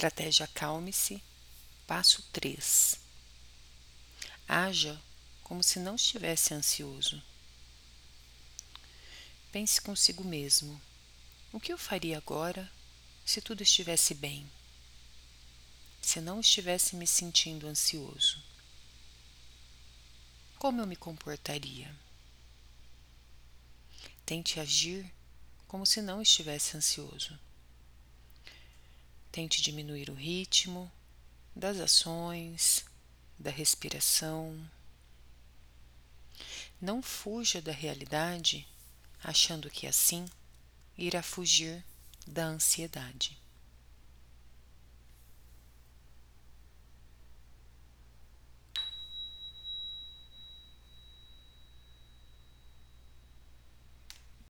Estratégia Acalme-se, passo 3. Haja como se não estivesse ansioso. Pense consigo mesmo: o que eu faria agora se tudo estivesse bem? Se não estivesse me sentindo ansioso? Como eu me comportaria? Tente agir como se não estivesse ansioso. Tente diminuir o ritmo das ações, da respiração. Não fuja da realidade achando que assim irá fugir da ansiedade.